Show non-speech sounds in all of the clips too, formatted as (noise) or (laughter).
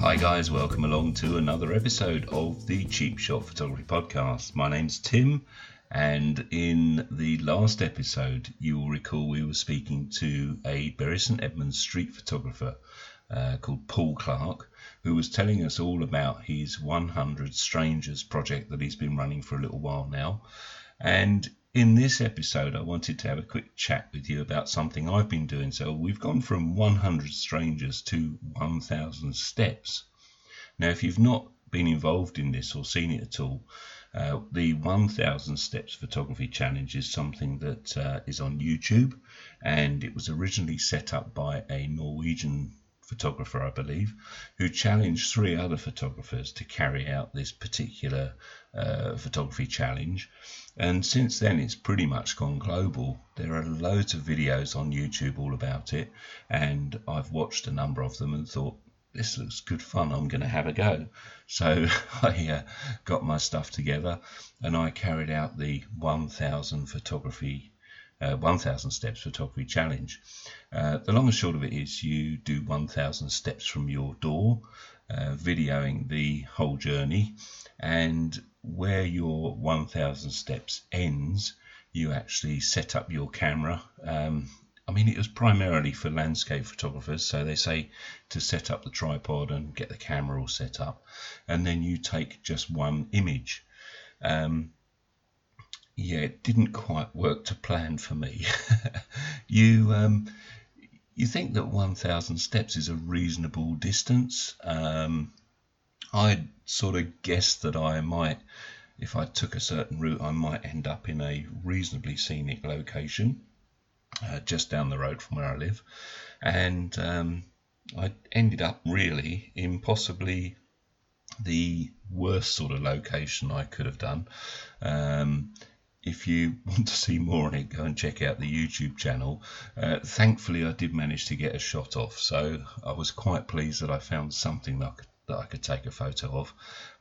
Hi, guys, welcome along to another episode of the Cheap Shot Photography Podcast. My name's Tim, and in the last episode, you will recall we were speaking to a Bury St Edmunds street photographer uh, called Paul Clark, who was telling us all about his 100 Strangers project that he's been running for a little while now. And in this episode, I wanted to have a quick chat with you about something I've been doing. So, we've gone from 100 strangers to 1,000 steps. Now, if you've not been involved in this or seen it at all, uh, the 1000 Steps Photography Challenge is something that uh, is on YouTube and it was originally set up by a Norwegian photographer, I believe, who challenged three other photographers to carry out this particular uh, photography challenge. And since then, it's pretty much gone global. There are loads of videos on YouTube all about it, and I've watched a number of them and thought, this looks good fun. I'm going to have a go. So (laughs) I uh, got my stuff together and I carried out the 1000 photography uh, 1000 steps photography challenge. Uh, the long and short of it is you do 1000 steps from your door, uh, videoing the whole journey, and where your 1000 steps ends, you actually set up your camera. Um, I mean, it was primarily for landscape photographers, so they say to set up the tripod and get the camera all set up, and then you take just one image. Um, yeah, it didn't quite work to plan for me. (laughs) you um, you think that 1,000 steps is a reasonable distance. Um, I sort of guessed that I might, if I took a certain route, I might end up in a reasonably scenic location uh, just down the road from where I live. And um, I ended up really in possibly the worst sort of location I could have done. Um, if you (laughs) want to see more on it, go and check out the YouTube channel. Uh, thankfully, I did manage to get a shot off, so I was quite pleased that I found something that I could, that I could take a photo of.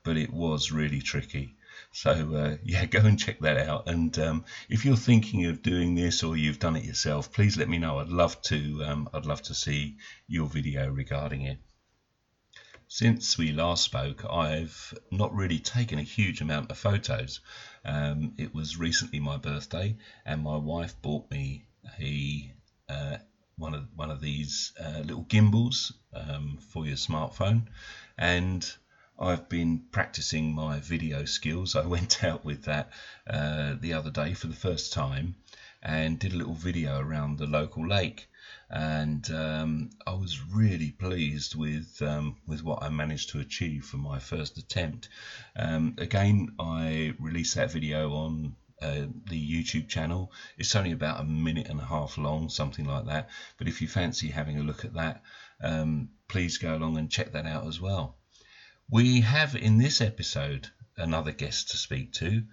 But it was really tricky. So uh, (laughs) yeah, go and check that out. And um, if you're thinking of doing this or you've done it yourself, please let me know. I'd love to. Um, I'd love to see your video regarding it. Since we last spoke, I've not really taken a huge amount of photos. Um, it was recently my birthday, and my wife bought me a uh, one of one of these uh, little gimbals um, for your smartphone, and I've been practicing my video skills. I (laughs) went out with that uh, the other day for the first time and did a little video around the local lake and um, I was really pleased with um, with what I managed to achieve for my first attempt. Um, again, I released that video on uh, the YouTube channel. It's only about a minute and a half long, something like that. But if you fancy having a look at that, um, please go along and check that out as well. We have in this episode another guest to speak to.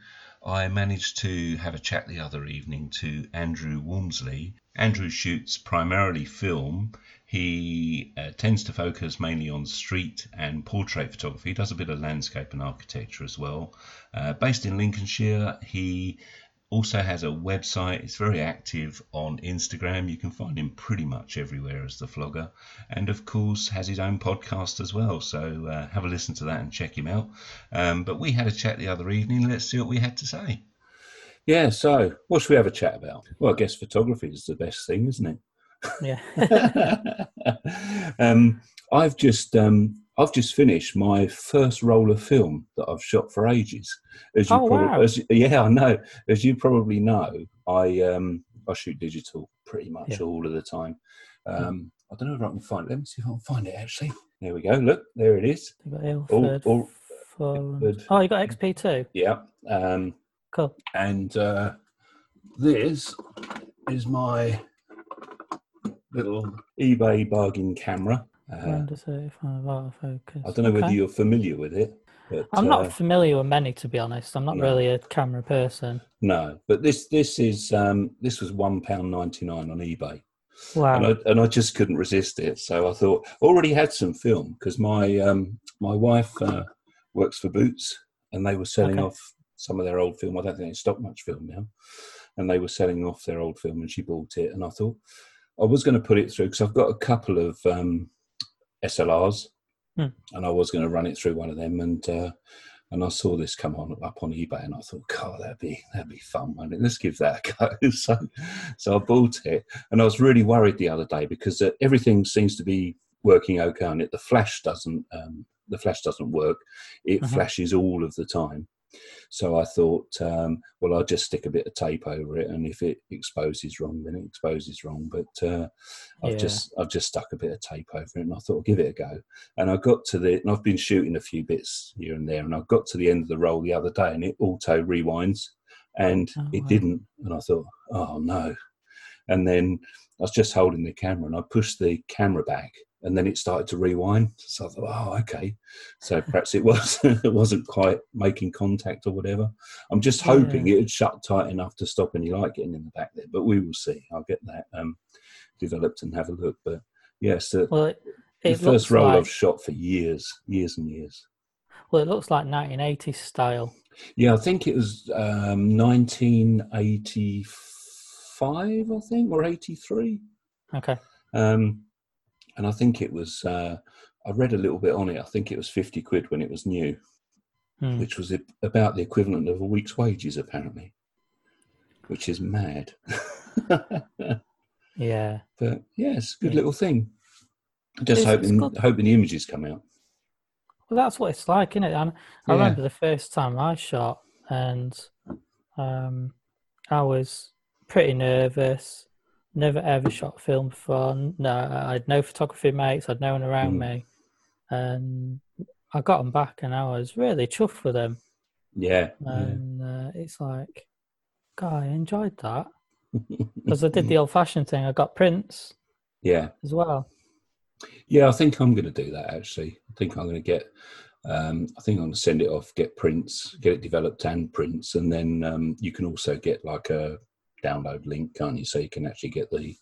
I managed to have a chat the other evening to Andrew Walmsley. Andrew shoots primarily film. He uh, tends to focus mainly on street and portrait photography. He does a bit of landscape and architecture as well. Uh, based in Lincolnshire, he also has a website. It's very active on Instagram. You can find him pretty much everywhere as the Phlogger. And of course, has his own podcast as well. So uh, have a listen to that and check him out. Um, but we had a chat the other evening. Let's see what we had to say. Yeah, so what should we have a chat about? Well, I guess photography is the best thing, isn't it? Yeah. (laughs) um, I've just um, I've just finished my first roll of film that I've shot for ages. As you oh, probably, wow. as, yeah, I know. As you probably know, I um, I shoot digital pretty much yeah. all of the time. Um, I don't know if I can find it. Let me see if I can find it actually. There we go. Look, there it is. All, all, oh, you got XP2. Yeah. Um, cool. And uh, this is my little eBay bargain camera. Uh, 35 autofocus. I don't know okay. whether you're familiar with it. But, I'm not uh, familiar with many, to be honest. I'm not no. really a camera person. No, but this this is um, this was one pound ninety nine on eBay. Wow! And I, and I, just couldn't resist it, so I thought already had some film because my um, my wife uh, works for Boots, and they were selling okay. off some of their old film. I don't think they stock much film now, and they were selling off their old film, and she bought it, and I thought I was going to put it through because I've got a couple of um, SLRs Hmm. and I was going to run it through one of them, and uh, and I saw this come on up on eBay, and I thought, God, that'd be that'd be fun, man. Let's give that a go. (laughs) so, so I bought it, and I was really worried the other day because uh, everything seems to be working okay on it. The flash doesn't, um, the flash doesn't work. It Mhm. flashes all of the time. So I thought, um, well, I'll just stick a bit of tape over it, and if it exposes wrong, then it exposes wrong. But uh, I've Yeah. just I've just stuck a bit of tape over it, and I thought I'll give it a go. And I got to the, and I've been shooting a few bits here and there, and I got to the end of the roll the other day, and it auto rewinds, and Oh, it wow. didn't, and I thought, oh no. And then I was just holding the camera, and I pushed the camera back, and then it started to rewind. So I thought, oh okay, so perhaps it was (laughs) it wasn't quite making contact or whatever. I'm just hoping it had shut tight enough to stop any light getting in the back there, but we will see. I'll get that um, developed and have a look. But yes, the, Well, it, the first roll like I've shot for years, years and years. well, it looks like 1980s style. Yeah, I think it was um, 1985, I think, or 83. Okay. Um, and I think it was, uh, I read a little bit on it. I think it was 50 quid when it was new, Hmm. which was about the equivalent of a week's wages, apparently, which is mad. (laughs) Yeah. but yeah, it's a good Yeah. little thing. Just It's- hoping, hoping the images come out. Well, that's what it's like, isn't it? And I Yeah. remember the first time I shot, and um, I was pretty nervous. Never ever shot film before. No, I had no photography mates. I'd no one around Mm. me, and I got them back, and I was really chuffed with them. Yeah. yeah. And uh, it's like, God, I enjoyed that (laughs) because I did the old-fashioned thing. I got prints yeah. as well. Yeah, I think I'm going to do that actually. I think I'm going to get. Um, I think I'm going to send it off, get prints, get it developed and prints, and then um, you can also get like a download link, can't you? So you can actually get the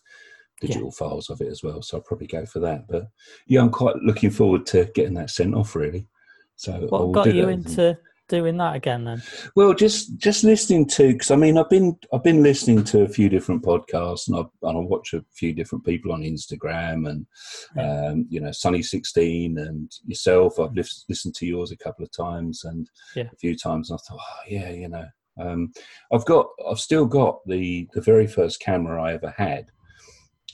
digital files of it as well. So I'll probably go for that. But yeah, I'm quite looking forward to getting that sent off really. So What will got you into doing that again then? Well, just just listening to because I mean I've been I've been listening to a few different podcasts and I and I watch a few different people on Instagram and Yeah. um, you know Sunny Sixteen and yourself. I've lis- listened to yours a couple of times and Yeah. a few times. And I thought, oh, yeah, you know, um, I've got I've still got the the very first camera I ever had.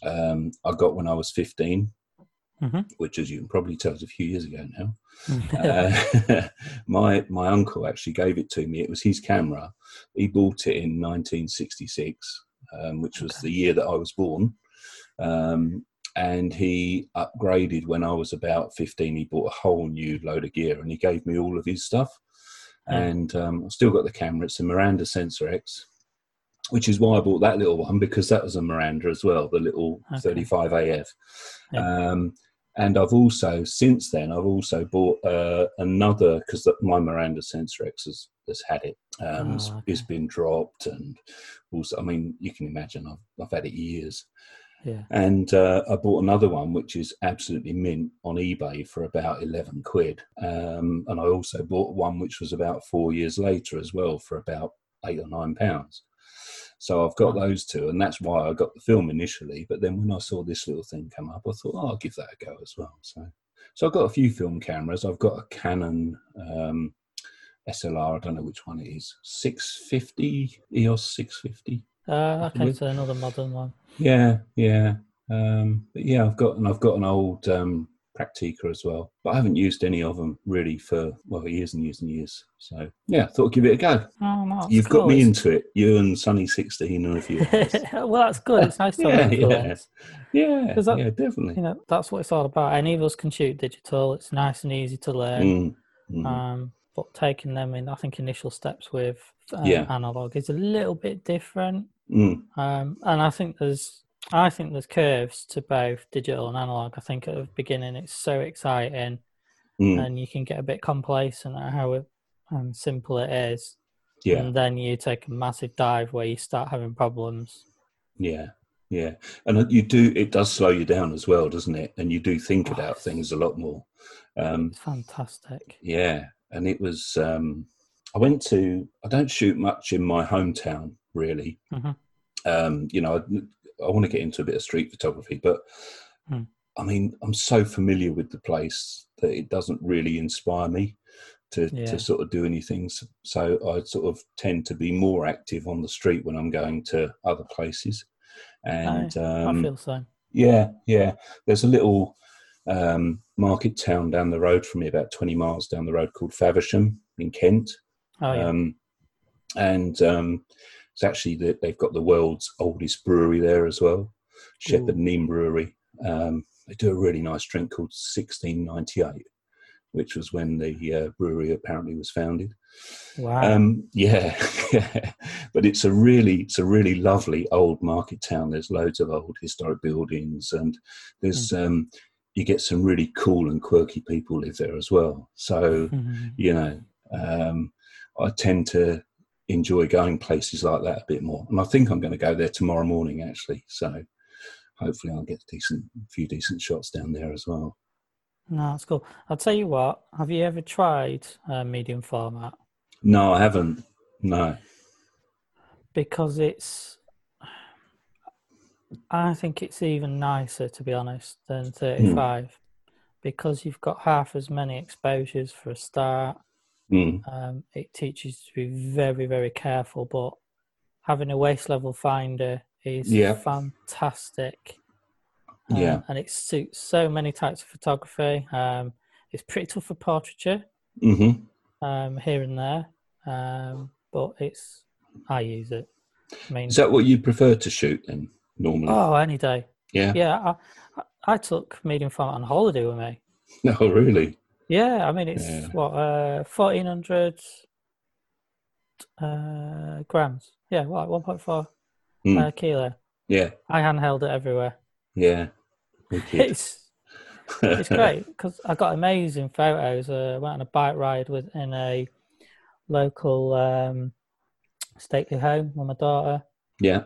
Um, I got when I was 15 Mhm. which, as you can probably tell, is a few years ago now uh, (laughs) my my uncle actually gave it to me. It was his camera. He bought it in 1966, um, which was Okay. the year that I was born. Um, and he upgraded when I was about 15. He bought a whole new load of gear, and he gave me all of his stuff. And um, I've still got the camera. It's a Miranda Sensorex, which is why I bought that little one because that was a Miranda as well, the little Okay. 35 AF. Yeah. Um, and I've also since then I've also bought uh, another because my Miranda Sensorex has, has had it. Um, it's- Oh, okay. It's been dropped, and also I mean you can imagine I've I've had it years. Yeah. And uh, I bought another one which is absolutely mint on eBay for about eleven quid. Um, and I also bought one which was about four years later as well for about eight or nine pounds. So I've got those two, and that's why I got the film initially. But then when I saw this little thing come up, I thought, oh, I'll give that a go as well. So, so I've got a few film cameras. I've got a Canon um, SLR. I don't know which one it is. 650 EOS 650. Uh, okay, so another modern one. Yeah, yeah, um, but yeah. I've got and I've got an old um, Praktica as well, but I haven't used any of them really for well years and years and years. So yeah, thought I'd give it a go. Oh, no, You've got me into it. You and Sunny sixteen and a few. well, that's good. It's nice to Yeah, have yeah. influence. yeah, that- yeah, definitely. You know, that's what it's all about. Any of us can shoot digital. It's nice and easy to learn. Mm, mm. Um, but taking them in, I think initial steps with um, Yeah. analog is a little bit different. Mm, Um, and I think there's, I think there's curves to both digital and analog. I think at the beginning it's so exciting, mm, and you can get a bit complacent at how it, um, simple it is. yeah, And then you take a massive dive where you start having problems. yeah, yeah. And you do. It does slow you down as well, doesn't it? And you do think Oh, about things a lot more. Um, fantastic. Yeah, and it was. Um, I went to. I don't shoot much in my hometown, really. Mhm. Um, you know, I, I want to get into a bit of street photography, but Hmm. I mean, I'm so familiar with the place that it doesn't really inspire me to, Yeah. to sort of do anything. So I sort of tend to be more active on the street when I'm going to other places. And I um, feel so. yeah, yeah. There's a little um, market town down the road from me, about 20 miles down the road, called Faversham in Kent. Oh yeah. Um, and um, it's actually the, they've got the world's oldest brewery there as well, Shepherd Neame Brewery. Um, they do a really nice drink called 1698, which was when the uh, brewery apparently was founded. wow. Um, yeah, (laughs) yeah, but it's a really, it's a really lovely old market town. There's loads of old historic buildings, and there's um, you get some really cool and quirky people live there as well. So Mhm. you know, um, I tend to enjoy going places like that a bit more, and I think I'm going to go there tomorrow morning actually. So hopefully I'll get a decent, few decent shots down there as well. No, that's cool. I'll tell you what. Have you ever tried uh, medium format? No, I haven't. No. Because it's, I think it's even nicer to be honest than 35, because you've got half as many exposures for a start. Mm. Um, it teaches you to be very, very careful, but having a waist level finder is Yeah. fantastic. Um, Yeah. and it suits so many types of photography. Um, it's pretty tough for portraiture hmm um, here and there, um, but it's I use it. I mean, Is that what you prefer to shoot then normally? oh, any day. yeah. Yeah, I, I- I took medium format on holiday with me. No, (laughs) really. Yeah, I mean it's Yeah. what uh, fourteen hundred uh, grams. Yeah, what one point four Mm. uh, kilo. Yeah. I handheld it everywhere. Yeah. (laughs) It's it's (laughs) great because I got amazing photos. Uh, went on a bike ride with in a local um, stately home with my daughter. yeah.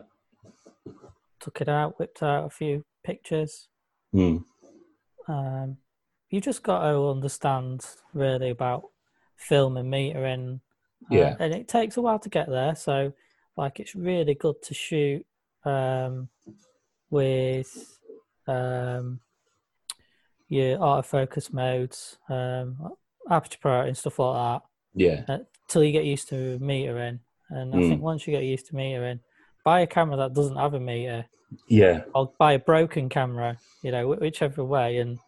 Took it out, whipped out a few pictures. Mm. Um, you just got to understand really about film and metering. uh, and it takes a while to get there. So, like, it's really good to shoot um, with um, your autofocus modes, um, aperture priority, and stuff like that. Yeah. that, till you get used to metering. And I Mm. think once you get used to metering, buy a camera that doesn't have a meter, Yeah. or buy a broken camera, you know, whichever way. And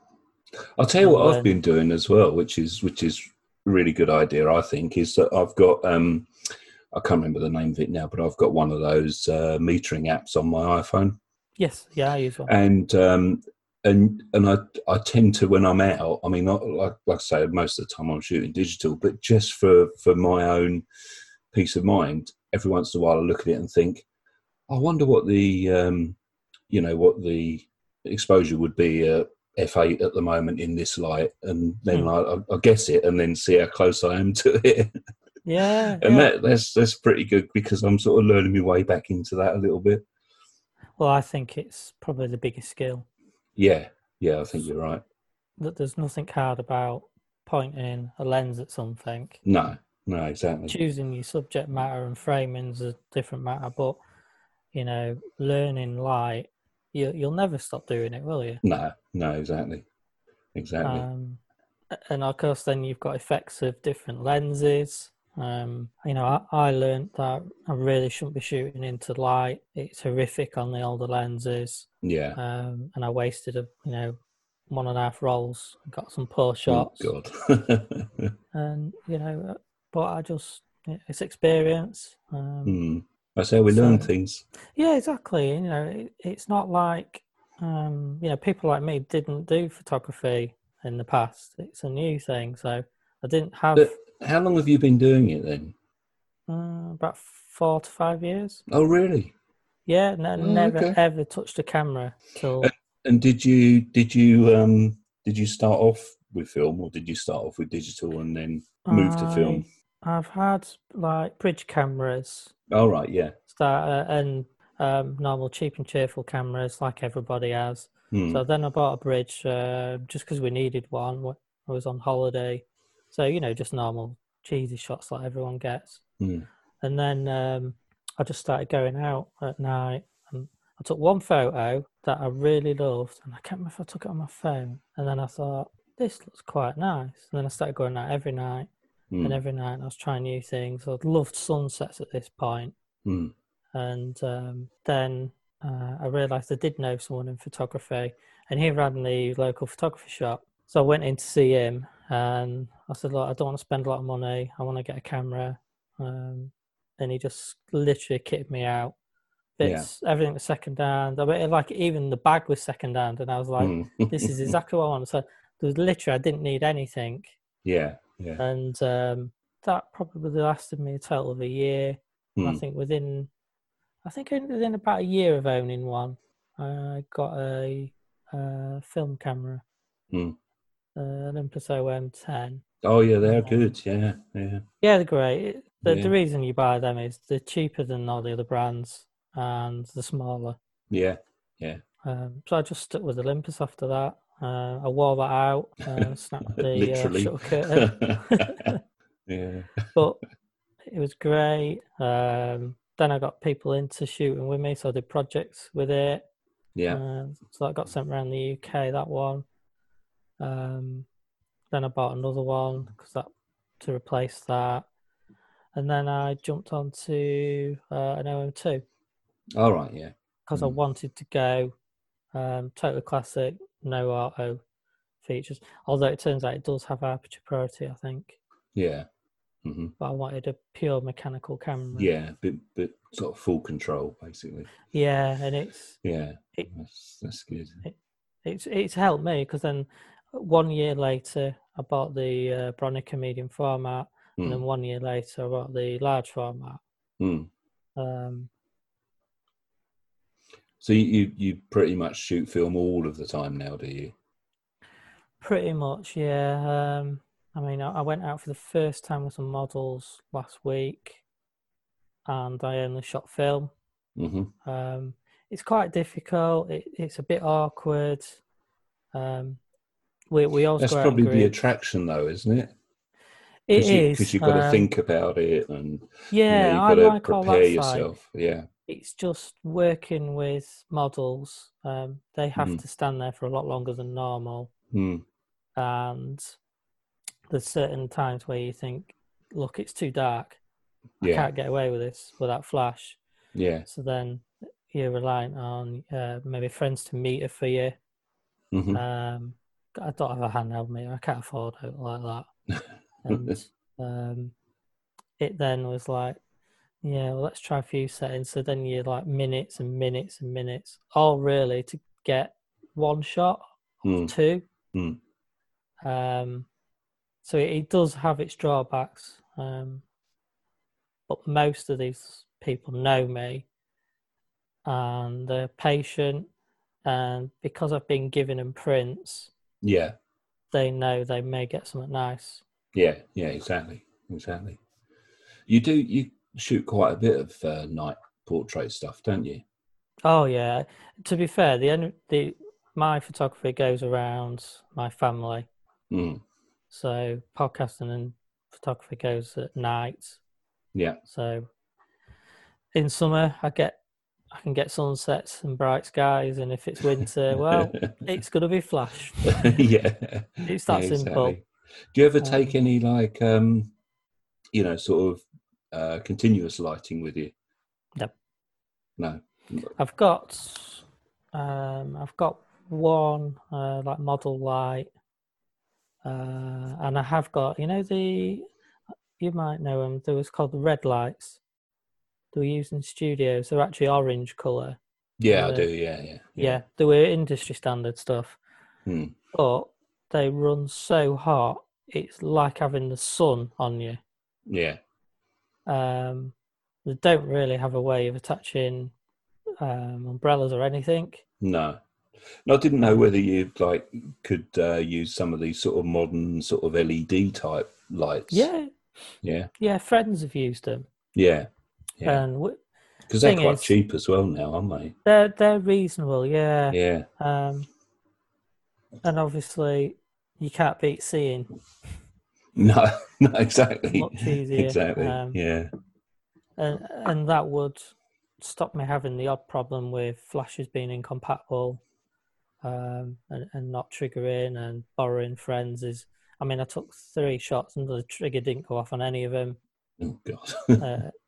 I'll tell you what I've been doing as well, which is which is really good idea. I think is that I've got um, I can't remember the name of it now, but I've got one of those uh, metering apps on my iPhone, yes, yeah, I use one. and um, and and I I tend to when I'm out. I mean, not, like like I say, most of the time I'm shooting digital, but just for for my own peace of mind, every once in a while I look at it and think, I wonder what the um, you know what the exposure would be at f8 at the moment in this light, and then. I, I, I guess it, and then see how close I am (laughs) to it, Yeah, and yeah. that that's that's pretty good because I'm sort of learning my way back into that a little bit. Well, I think it's probably the biggest skill. Yeah, yeah, I think you're right. That there's nothing hard about pointing a lens at something. No, no, exactly. Choosing your subject matter and framing's a different matter, but you know, learning light, you you'll never stop doing it, will you? No, no, exactly, exactly. Um, and of course, then you've got effects of different lenses. Um, you know, I, I learned that I really shouldn't be shooting into light. It's horrific on the older lenses. yeah. um, and I wasted a you know one and a half rolls, got some poor Oh, shots, God. (laughs) and you know, but I just it's experience. Um, That's how we learn things. Yeah, exactly. You know, it, it's not like um, you know people like me didn't do photography in the past. It's a new thing, so I didn't have But how long have you been doing it then? uh, about four to five years. Oh, really? Yeah, ne- Oh, never okay. ever touched a camera till And did you did you um did you start off with film or did you start off with digital and then move to film? I've had like bridge cameras Oh, right, yeah. start uh, and um, normal cheap and cheerful cameras like everybody has. Hmm. So then I bought a bridge uh, just because we needed one. I was on holiday, so you know just normal cheesy shots like everyone gets. Hmm. And then um, I just started going out at night, and I took one photo that I really loved, and I can't remember if I took it on my phone. And then I thought, this looks quite nice. And then I started going out every night, Mm. and every night I was trying new things. I'd loved sunsets at this point. Mm. and um, then uh, I realised I did know someone in photography, and he ran the local photography shop. So I went in to see him, and I said, "Look, I don't want to spend a lot of money. I want to get a camera." Um, and he just literally kitted me out. Yeah. Everything was second hand. I mean, like even the bag was second hand, and I was like, Mm. "This is exactly what I want." So there was literally, I didn't need anything, (laughs) yeah, yeah. and um, that probably lasted me a total of a year. I Mm. think within, I think within about a year of owning one, I got a, uh film camera, Mm. uh, Olympus OM10. Oh yeah, they're Yeah. good. Yeah, yeah, Yeah, they're great. The, Yeah. the reason you buy them is they're cheaper than all the other brands and they're smaller. yeah. Um, so I just stuck with Olympus after that. Uh, I wore that out, uh, snapped (laughs) the uh, shutter (laughs) curtain. (laughs) yeah. but it was great. Um, then I got people into shooting with me, so I did projects with it. Yeah. Uh, so that got sent around the UK. That one. Um, then I bought another one because that to replace that, and then I jumped onto uh, an OM2 All right. Yeah. because I Mm. wanted to go um, totally classic, no auto features. Although it turns out it does have aperture priority, I think. Yeah. hmm But I wanted a pure mechanical camera. Yeah. but bit sort of full control, basically. Yeah, and it's Yeah. It- That's that's good. it's it's helped me because then one year later I bought the uh, Bronica medium format, and then Mm. one year later I bought the large format. Mm. Um, So you, you you pretty much shoot film all of the time now, do you? pretty much, yeah. Um, I mean, I, I went out for the first time with some models last week, and I only shot film. hmm Um, it's quite difficult. It, it's a bit awkward. Um, we we always That's go out in probably the attraction, though, isn't it? It is because you've got to um, think about it and you know, Yeah, you've I got to like all prepare that side. yourself. Yeah. It's just working with models. Um, they have Mhm. to stand there for a lot longer than normal, Mm. and there's certain times where you think, "Look, it's too dark. I can't get away with this without flash." Yeah. So then you're relying on uh, maybe friends to meter for you. hmm Um, I don't have a handheld meter. I can't afford it like that. (laughs) And um, it then was like, yeah, well, let's try a few settings. So then you're like minutes and minutes and minutes, all really to get one shot, Mm. two. Mm. Um, so it, it does have its drawbacks. Um, but most of these people know me and they're patient. And because I've been giving them prints, Yeah. they know they may get something nice. Yeah. Yeah. Exactly. Exactly. You do. You shoot quite a bit of uh, night portrait stuff, don't you? Oh yeah. To be fair, the end the my photography goes around my family. Mm. So podcasting and photography goes at night. Yeah. So in summer I get I can get sunsets and bright skies and if it's winter, well, (laughs) it's gonna be flash. (laughs) yeah. It's that Yeah, simple. exactly. Do you ever take Um, any like um, you know, sort of uh, continuous lighting with you? Nope. No. I've got um I've got one uh, like model light uh, and I have got you know the you might know them they was called the red lights they were used in studios they're actually orange color Yeah, I do. Yeah, yeah, yeah. they were industry standard stuff Hmm. but they run so hot it's like having the sun on you yeah. Um they don't really have a way of attaching um umbrellas or anything No. No, I didn't know whether you like could uh, use some of these sort of modern sort of LED type lights. yeah Yeah. yeah friends have used them Yeah. Yeah. and w- Because they're quite is- cheap as well now, aren't they? they're they're reasonable yeah Yeah. um and obviously you can't beat seeing No, (laughs) no, exactly. much easier Exactly. um, yeah. and and that would stop me having the odd problem with flashes being incompatible um, and, and not triggering and borrowing friends. Is I mean, I took three shots and the trigger didn't go off on any of them. Oh God. uh, (laughs)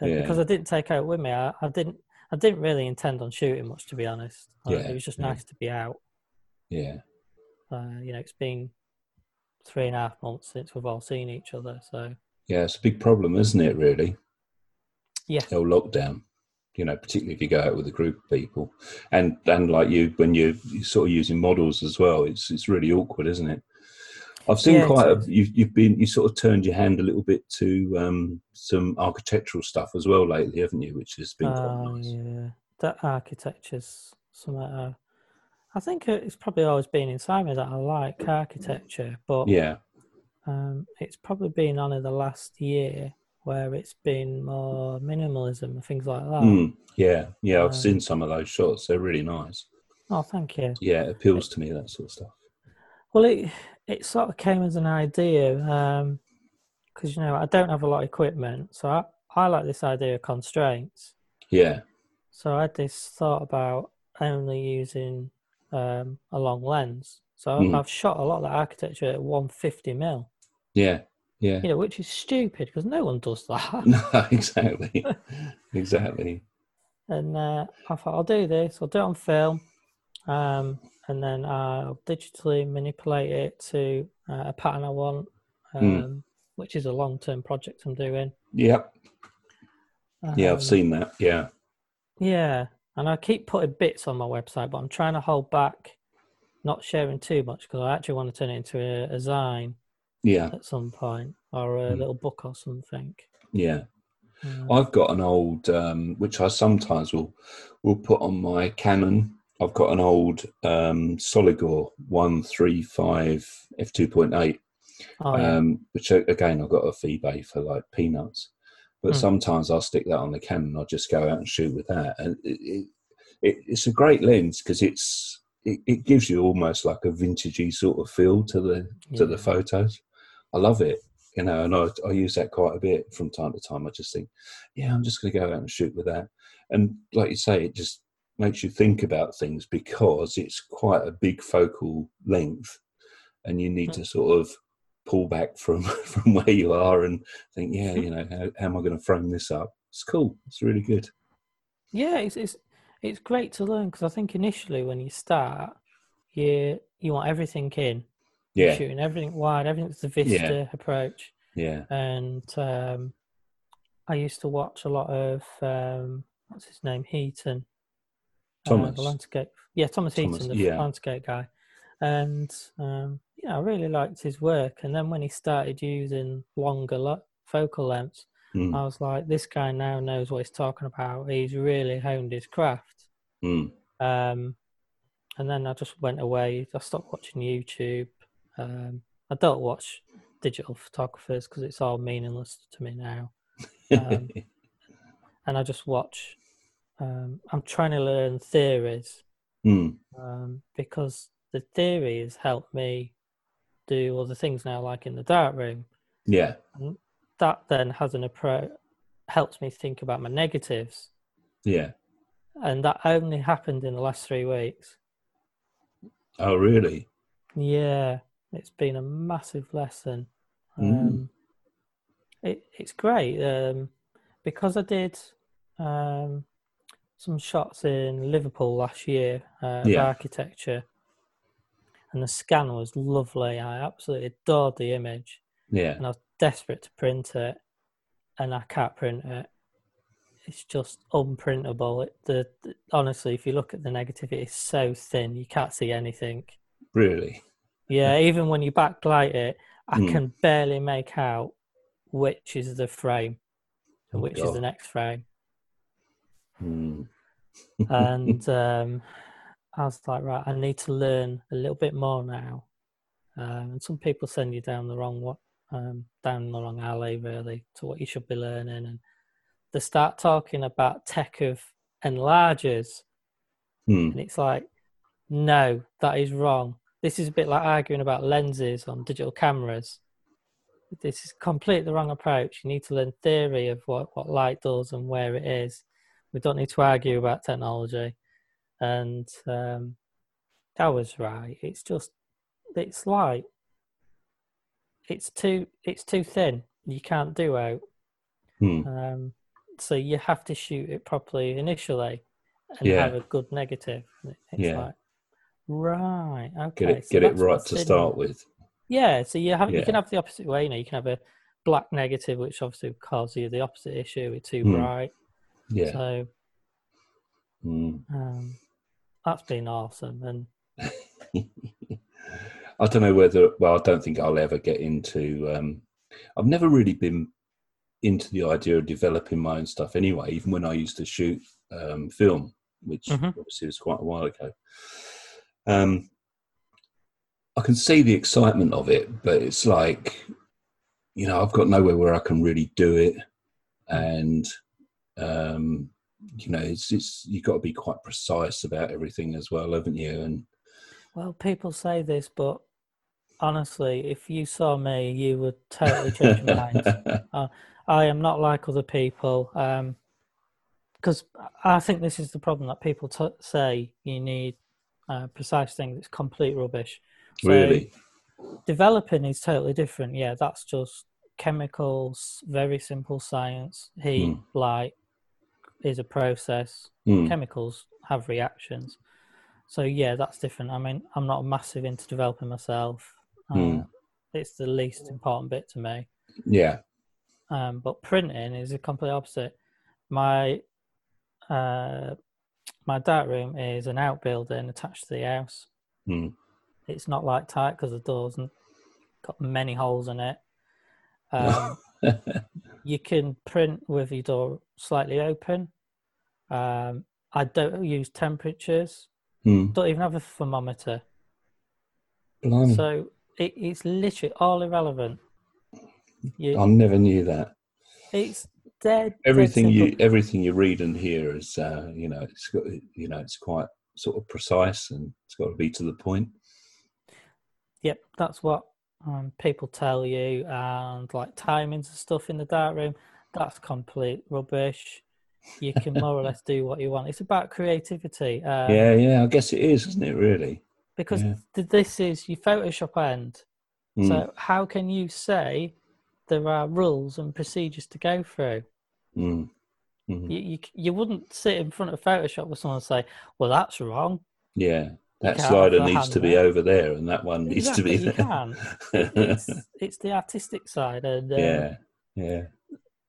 Yeah. because I didn't take out with me. I, I didn't. I didn't really intend on shooting much, to be honest. Uh, Yeah, it was just yeah. nice to be out. yeah. Uh, you know, it's been three and a half months since we've all seen each other, so Yeah, it's a big problem, isn't it? Really, yeah, the lockdown. You know, particularly if you go out with a group of people, and and like you, when you're, you're sort of using models as well, it's it's really awkward, isn't it? I've seen Yeah, quite a, you've you've been you sort of turned your hand a little bit to um, some architectural stuff as well lately, haven't you? Which has been quite Oh, nice. yeah, that architecture's something. Uh, I think it's probably always been inside me that I like architecture, but Yeah, um, it's probably been only the last year where it's been more minimalism and things like that. Mm, yeah, yeah. I've Um, seen some of those shots; they're really nice. Oh, thank you. Yeah, it appeals to me that sort of stuff. Well, it it sort of came as an idea because you know I don't have a lot of equipment, so I, I like this idea of constraints. Yeah, So I had this thought about only using um, a long lens. So Mm. I've shot a lot of the architecture at 150 mil, yeah, yeah. you know, which is stupid because no one does that. (laughs) No, exactly, (laughs) exactly. and uh, I thought I'll do this. I'll do it on film, um, and then I'll digitally manipulate it to uh, a pattern I want, um, Mm. which is a long-term project I'm doing. Yep. Yeah, Um, I've seen that. Yeah. Yeah, and I keep putting bits on my website, but I'm trying to hold back, not sharing too much because I actually want to turn it into a, a zine Yeah. at some point or a Mm. little book or something. Yeah. Um, I've got an old, um, which I sometimes will will put on my Canon. I've got an old um, Soligor one three five f two point eight, oh, yeah. um, which again I got off eBay for like peanuts. But Hmm. sometimes I'll stick that on the Canon. I'll just go out and shoot with that, and it, it, it, it's a great lens because it's it, it gives you almost like a vintagey sort of feel to the to the photos. I love it, you know, and I, I use that quite a bit from time to time. I just think, yeah, I'm just going to go out and shoot with that, and like you say, it just makes you think about things because it's quite a big focal length, and you need Mm. to sort of pull back from (laughs) from where you are and think, yeah, you know, how, how am I going to frame this up? It's cool. It's really good. yeah, it's, it's it's great to learn because I think initially when you start, you you want everything in, You're Yeah, shooting everything wide, everything's the Vista approach, yeah, and um, I used to watch a lot of um, what's his name, Heaton, uh, Thomas. the landscape. Yeah, Thomas, Thomas, Heaton, the yeah. landscape guy, and um, yeah, I really liked his work. And then when he started using longer lo- focal lengths, Mm, I was like, this guy now knows what he's talking about. He's really honed his craft. mm, Um, and then I just went away. I stopped watching YouTube. Um, I don't watch digital photographers because it's all meaningless to me now. Um, (laughs) and I just watch. Um, I'm trying to learn theories mm, um, because the theories help me do other things now, like in the dark room. yeah, That then has an approach, helps me think about my negatives, yeah. and that only happened in the last three weeks. Oh, really? Yeah, it's been a massive lesson. Mm. Um, it, it's great um, because I did um, some shots in Liverpool last year uh, of Yeah. architecture, and the scan was lovely. I absolutely adored the image, Yeah, and I was desperate to print it, and I can't print it. It's just unprintable. It, the, the honestly, if you look at the negative, it is so thin you can't see anything. really. Yeah, (laughs) even when you backlight it, I Mm. can barely make out which is the frame and Oh, which is the next frame. Mm. (laughs) And um, I was like, right, I need to learn a little bit more now. Um, and some people send you down the wrong wa- um, down the wrong alley, really, to what you should be learning. And they start talking about tech of enlargers, Mm. and it's like, no, that is wrong. This is a bit like arguing about lenses on digital cameras. This is completely the wrong approach. You need to learn theory of what, what light does and where it is. We don't need to argue about technology. And um, that was right. It's just, it's like, it's too, it's too thin. You can't do out. Hmm. Um, so you have to shoot it properly initially and Yeah. have a good negative. It's Yeah. like, right, okay. Get it, so get it right to start with. Yeah, so you have you can have the opposite way. You know, you can have a black negative, which obviously causes you the opposite issue It's too Hmm. bright. Yeah. So Hmm. um, that's been awesome. And (laughs) I don't know whether. Well, I don't think I'll ever get into. Um, I've never really been into the idea of developing my own stuff. Anyway, even when I used to shoot um, film, which Mhm. obviously was quite a while ago. Um, I can see the excitement of it, but it's like, you know, I've got nowhere where I can really do it, and um, you know, it's it's you've got to be quite precise about everything as well, haven't you? And well, people say this, but honestly, if you saw me, you would totally change your mind. I am not like other people. Um, because I think this is the problem that people t- say you need uh, precise things. It's complete rubbish. So really, developing is totally different. Yeah, that's just chemicals, very simple science. Heat, Hmm. light is a process. Hmm. Chemicals have reactions. So yeah, that's different. I mean, I'm not massive into developing myself. Uh, Hmm. It's the least important bit to me. yeah, Um, but printing is the complete opposite. My uh, my dark room is an outbuilding attached to the house. Hmm. It's not like tight because the door's got many holes in it. (laughs) Um, you can print with your door slightly open. Um, I don't use temperatures. Hmm. Don't even have a thermometer. Blimey. So it, it's literally all irrelevant. You, I never knew that. it's dead. dead Everything you everything you read and hear is, uh, you know, it's got, you know, it's quite sort of precise and it's got to be to the point. Yep, that's what um, people tell you, and like timings and stuff in the dark room. That's complete rubbish. You can more or less do what you want. It's about creativity. Um, yeah, yeah. I guess it is, isn't it? Really. Because yeah. this is your Photoshop end. Hmm. So how can you say there are rules and procedures to go through? Hmm. Mhm. You, you you wouldn't sit in front of Photoshop with someone and say, "Well, that's wrong." Yeah. That slider needs to be there. over there, and that one needs to be Exactly, you there. It's (laughs) it's the artistic side, and um, yeah, yeah.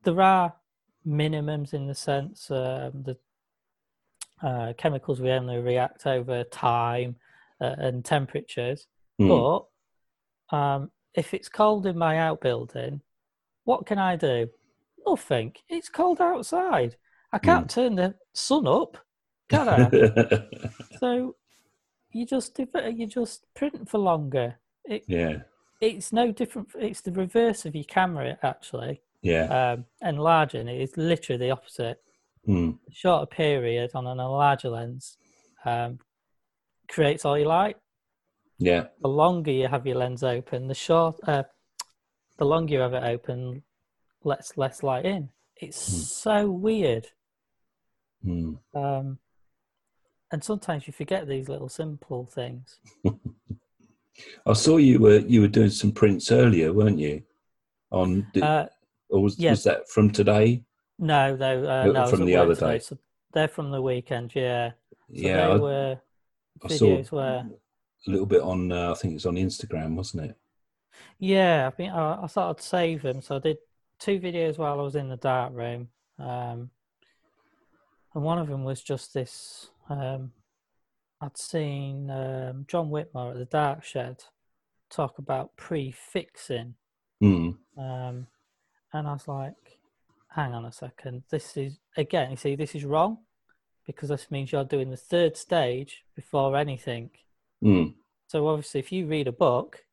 There are minimums in the sense um, the uh, chemicals we only react over time uh, and temperatures. Hmm. But um, if it's cold in my outbuilding, what can I do? Nothing. It's cold outside. I can't turn the sun up, can I? (laughs) so you just you just print for longer. It, yeah, it's no different. It's the reverse of your camera actually. Yeah. Um, enlarging it is literally the opposite. Hmm. Shorter period on enlarger lens um, creates all your light. Yeah, The longer you have your lens open, the short, uh, the longer you have it open, lets less light in. It's Hmm. so weird. Hmm. Um, and sometimes you forget these little simple things. (laughs) I saw you were you were doing some prints earlier, weren't you? On did, Uh, or was, yeah. was that from today? no, though, uh, Uh, no, from the other day. So they're from the weekend, yeah. So yeah, they I, were I saw videos where, a little bit on. Uh, I think it's on Instagram, wasn't it? yeah, I think I, I thought I'd save them. So I did two videos while I was in the dark room. Um, and one of them was just this. Um, I'd seen um, John Whitmore at the Dark Shed talk about prefixing Hmm. Um, and I was like, hang on a second. This is, again, you see, this is wrong because this means you're doing the third stage before anything. Hmm. So obviously, if you read a book,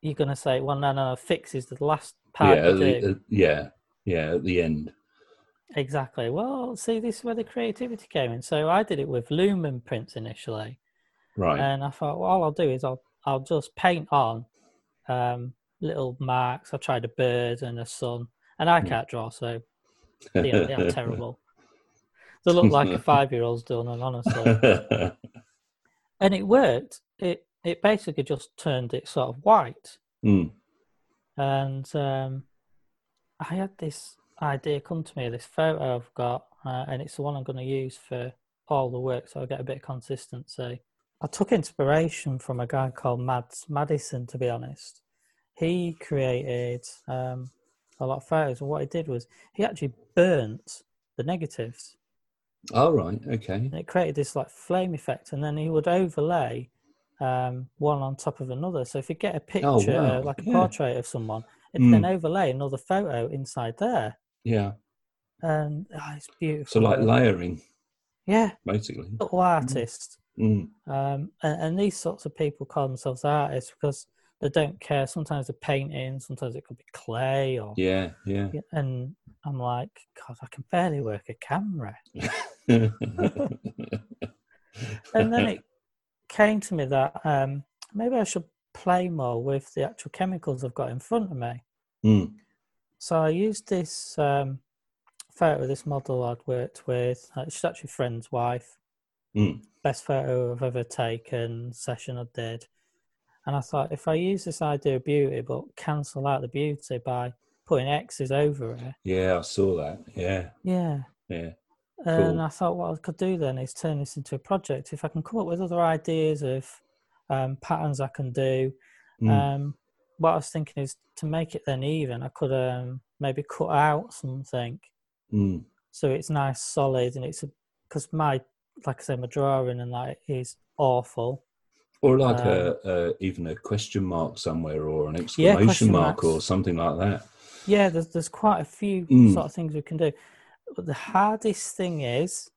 you're going to say, well, no, no, no, fix is the last part Yeah, you at do. the, uh, yeah, yeah. At the end. Exactly. Well, see, this is where the creativity came in. So I did it with lumen prints initially. Right. And I thought, well, all I'll do is I'll I'll just paint on um, little marks. I tried a bird and a sun, and I Hmm. can't draw, so (laughs) you know, they are terrible. they look like a (laughs) five-year-old's done, and honestly, and it worked. It it basically just turned it sort of white, Mm. and um, I had this idea come to me. This photo I've got, uh, and it's the one I'm going to use for all the work, so I get a bit of consistency. I took inspiration from a guy called Mads Madison, to be honest. He created um, a lot of photos, and what he did was he actually burnt the negatives, All right. Okay. and it created this like flame effect, and then he would overlay um, one on top of another. So if you get a picture, Oh, wow. uh, like a Yeah. portrait of someone, it Mm. then overlay another photo inside there, Yeah. and oh, it's beautiful. So like layering, yeah, basically. little artist. Mm. Um, and, and these sorts of people call themselves artists because they don't care. Sometimes they're painting, sometimes it could be clay, or Yeah. Yeah. And I'm like, God, I can barely work a camera. (laughs) And then it came to me that um, maybe I should play more with the actual chemicals I've got in front of me. Mm. So I used this um, photo of this model I'd worked with. Uh, she's actually a friend's wife. Mm. Best photo I've ever taken, session I did. And I thought if I use this idea of beauty but cancel out the beauty by putting X's over it, Yeah, I saw that. Yeah. yeah. Yeah. And Cool. I thought what I could do then is turn this into a project. If I can come up with other ideas of um, patterns I can do, Mm. um, what I was thinking is to make it then even, I could um, maybe cut out something Mm. so it's nice, solid, and it's because my, like I say, my drawing and that is awful. Or like Um, a, a even a question mark somewhere, or an exclamation question mark, or something like that. Yeah, there's there's quite a few Mm. sort of things we can do. But the hardest thing is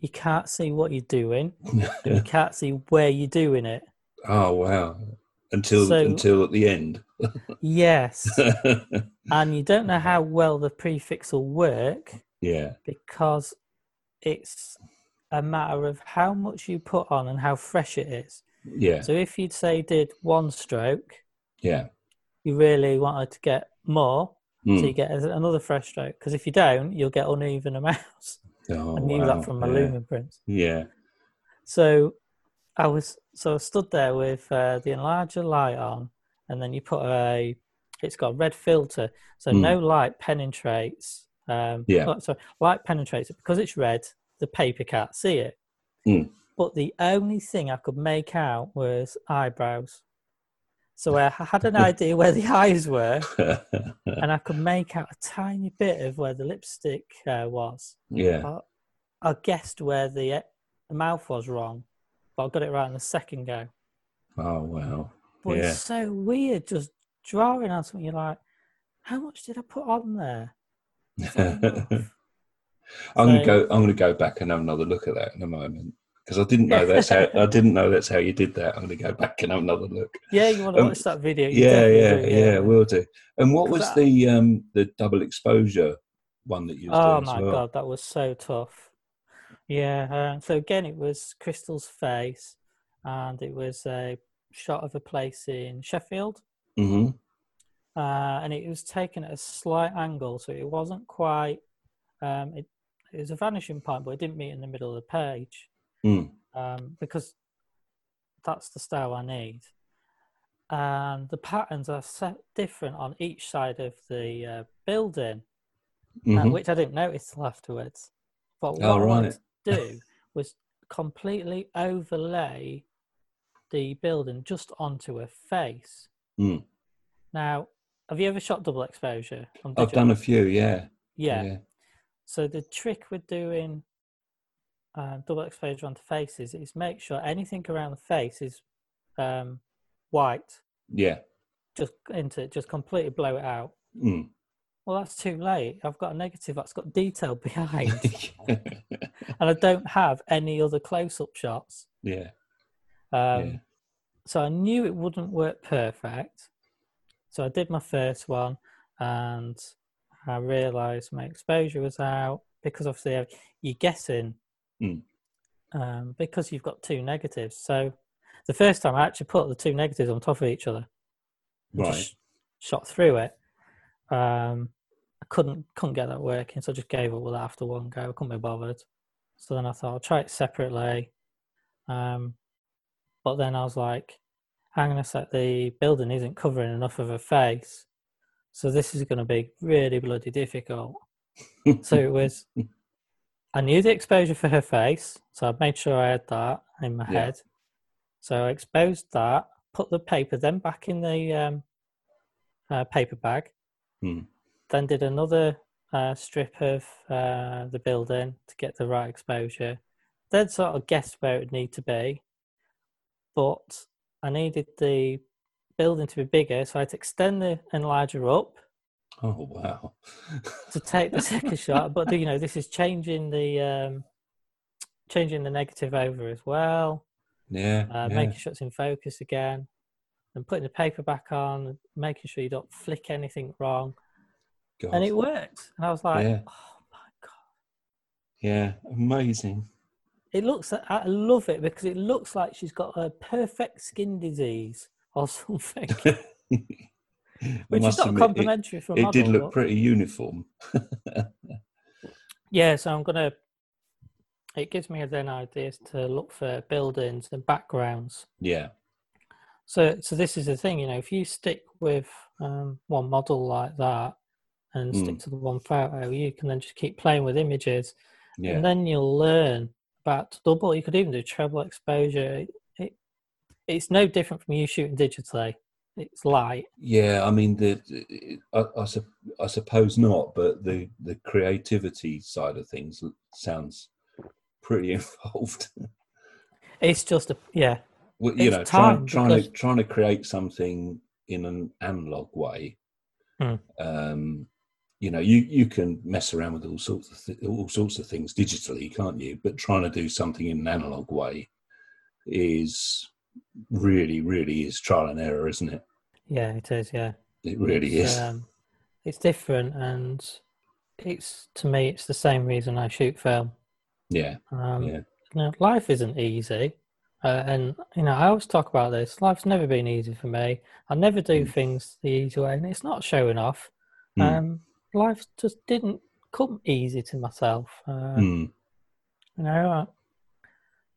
you can't see what you're doing, and you (laughs) can't see where you're doing it. oh wow! Until So- until at the end. Yes, (laughs) and you don't know how well the prefix will work yeah. because it's a matter of how much you put on and how fresh it is. Yeah. So if you'd say did one stroke, Yeah. you really wanted to get more, so you Mm. get another fresh stroke. Because if you don't, you'll get uneven (laughs) amounts. Oh, I knew wow. that from my yeah. lumen prints. Yeah. So I was so I stood there with uh, the enlarger light on, and then you put a. It's got a red filter, so Mm. no light penetrates. Um, Yeah. oh, So light penetrates it because it's red. The paper can't see it. Mm. But the only thing I could make out was eyebrows. So I had an (laughs) idea where the eyes were, (laughs) and I could make out a tiny bit of where the lipstick uh, was. yeah. I guessed where the, uh, the mouth was wrong, but I got it right in the second go. Oh wow. But Yeah. it's so weird just drawing on something. You're like, how much did I put on there? (laughs) I'm enough. gonna So- go. I'm gonna go back and have another look at that in a moment because I didn't know that's how. (laughs) I didn't know that's how you did that. I'm gonna go back and have another look. Yeah, you want to Um, watch that video? Yeah, Yeah, definitely yeah, do, yeah, Will do. And what was I- the um the double exposure one that you Oh my well? god, that was so tough. Yeah. Um, so again, it was Crystal's face, and it was a shot of a place in Sheffield. Mm-hmm. uh, and it was taken at a slight angle, so it wasn't quite. Um, it, it was a vanishing point, but it didn't meet in the middle of the page Mm. um, because that's the style I need. And the patterns are set different on each side of the uh, building, uh, Mhm. which I didn't notice till afterwards. But what Oh, I wanted to do (laughs) was completely overlay the building just onto a face. Mm. Now, have you ever shot double exposure? I've done a few. Yeah. Yeah. So the trick with doing uh, double exposure onto faces is make sure anything around the face is um, white. Yeah. Just into just completely blow it out. Mm. Well, that's too late. I've got a negative that's got detail (laughs) behind, (laughs) and I don't have any other close-up shots. yeah. Um, yeah. So I knew it wouldn't work perfect. So I did my first one, and I realised my exposure was out because obviously you're guessing Mm. um, because you've got two negatives. So the first time I actually put the two negatives on top of each other, Right. shot through it. Um, I couldn't couldn't get that working, so I just gave up with that after one go. I couldn't be bothered. So then I thought I'll try it separately. Um, but then I was like, hang on a sec, the building isn't covering enough of her face. So this is going to be really bloody difficult. (laughs) so it was, I knew the exposure for her face. So I made sure I had that in my Yeah. head. So I exposed that, put the paper then back in the um, uh, paper bag, Hmm. then did another uh, strip of uh, the building to get the right exposure. Then sort of guessed where it would need to be, but I needed the building to be bigger, so I had to extend the enlarger up oh wow. to take the second shot. But you know, this is changing the um, changing the negative over as well, Yeah. uh, yeah. making sure it's in focus again, and putting the paper back on, making sure you don't flick anything wrong, God. and it worked. And I was like, Yeah. oh my god. yeah. Amazing. It looks. I love it because it looks like she's got a perfect skin disease or (laughs) something, (laughs) which is not admit, complimentary for a It, it model. did look but- pretty uniform. (laughs) Yeah, so I'm gonna. It gives me then ideas to look for buildings and backgrounds. Yeah. So, so this is the thing, you know, if you stick with um, one model like that and stick Mm. to the one photo, you can then just keep playing with images, Yeah. and then you'll learn about double. You could even do treble exposure. It, it's no different from you shooting digitally. It's light. Yeah, I mean, the, I, I, sup- I suppose not, but the, the creativity side of things sounds pretty (laughs) involved. It's just a yeah. Well, you It's know, trying trying to trying to create something in an analog way. Hmm. Um, you know, you you can mess around with all sorts of th- all sorts of things digitally, can't you? But trying to do something in an analog way is really, really is trial and error, isn't it? Yeah, it is. Yeah. It really it's, is. Um, it's different, and it's to me, it's the same reason I shoot film. yeah, Um, yeah, You know, life isn't easy, uh, and you know, I always talk about this. Life's never been easy for me. I never do Mm. things the easy way, and it's not showing off. Hmm. Um, life just didn't come easy to myself. Uh, Hmm. You know, uh,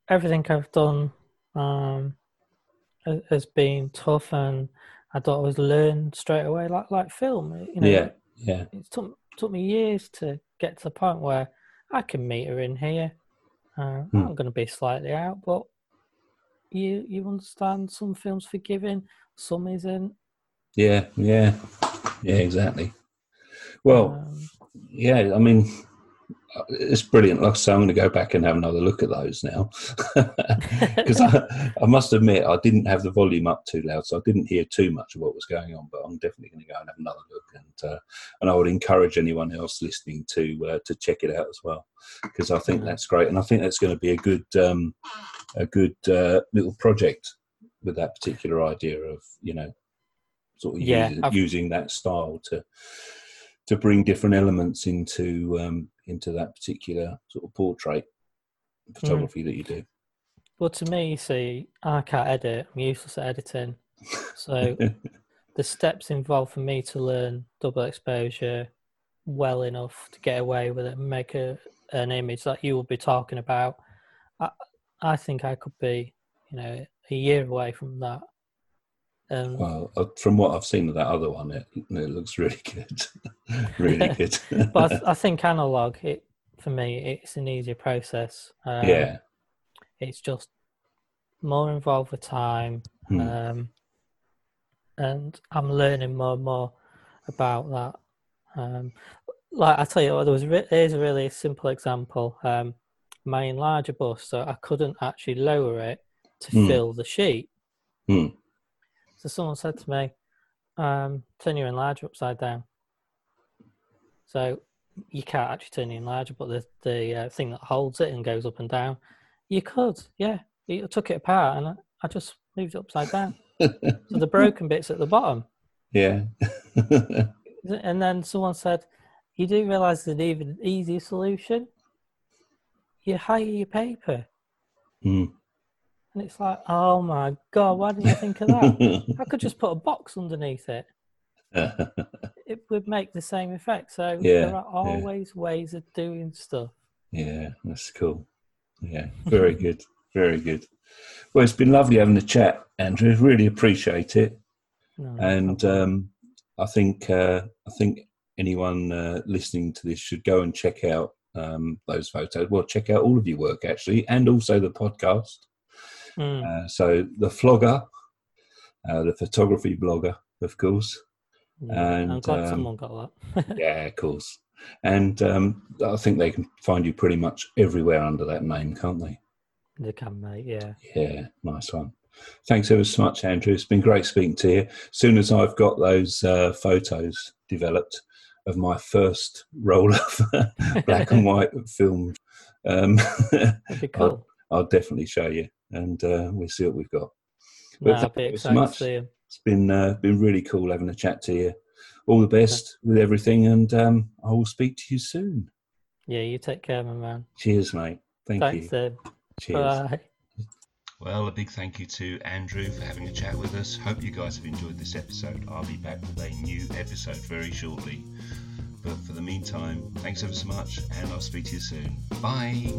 everything I've done um, has been tough, and I don't always learn straight away, like like film. You know, yeah, yeah, it took took me years to get to the point where I can meet her in here. Uh, Hmm. I'm going to be slightly out, but you you understand some films forgiving, some isn't. yeah, yeah, yeah, exactly. Well, Um, yeah, I mean, it's brilliant. Like I say, I'm going to go back and have another look at those now. (laughs) Because I, I must admit, I didn't have the volume up too loud, so I didn't hear too much of what was going on. But I'm definitely going to go and have another look, and uh, and I would encourage anyone else listening to uh, to check it out as well, because I think that's great, and I think that's going to be a good um, a good uh, little project with that particular idea of you know sort of Yeah, using, using that style to to bring different elements into um, into that particular sort of portrait photography that you do. well, to me, you see, I can't edit. I'm useless at editing. So (laughs) the steps involved for me to learn double exposure well enough to get away with it and make a, an image that you will be talking about. I, I think I could be, you know, a year away from that. Um, well, uh, from what I've seen of that other one, it, it looks really (laughs) good, (laughs) really (laughs) good. but I, th- (laughs) I think analog, it for me, it's an easier process. Um, yeah, it's just more involved with time, Hmm. um, and I'm learning more and more about that. Um, like I tell you, what, there was re- here's a really simple example. Um, my enlarger bus, so I couldn't actually lower it to Hmm. fill the sheet. Hmm. So someone said to me, um, "Turn your enlarger upside down." So you can't actually turn the enlarger, but the the uh, thing that holds it and goes up and down, you could. Yeah, you took it apart and I, I just moved it upside down. So the (laughs) broken bits at the bottom. yeah, (laughs) And then someone said, "You do realise there's an even easier solution. You higher your paper." Hmm. And it's like, oh my god, why didn't I think of that? (laughs) I could just put a box underneath it. It would make the same effect. So Yeah, there are always ways of doing stuff. Yeah, that's cool. Yeah, very (laughs) good. Very good. Well, it's been lovely having a chat, Andrew. Really appreciate it. No, And um, I think uh, I think anyone uh, listening to this should go and check out um, those photos. Well, check out all of your work actually, and also the podcast. Mm, Uh, so the Phlogger, uh, the photography blogger, of course. Yeah, I'm glad um, someone got that. (laughs) Yeah, of course. And um, I think they can find you pretty much everywhere under that name, can't they? they can, mate. Yeah. Yeah, nice one. Thanks ever so much, Andrew. It's been great speaking to you. As soon as I've got those uh, photos developed of my first roll of (laughs) black and (laughs) white film, um, cool. I'll definitely show you, and uh, we'll see what we've got. But thank you so much. See him. It's been uh, been really cool having a chat to you. All the best with everything, and um, I will speak to you soon. Yeah, you take care, my man. Cheers, mate. Thank Thanks, you. then. Cheers. Bye. Well, a big thank you to Andrew for having a chat with us. Hope you guys have enjoyed this episode. I'll be back with a new episode very shortly. But for the meantime, thanks ever so much, and I'll speak to you soon. Bye.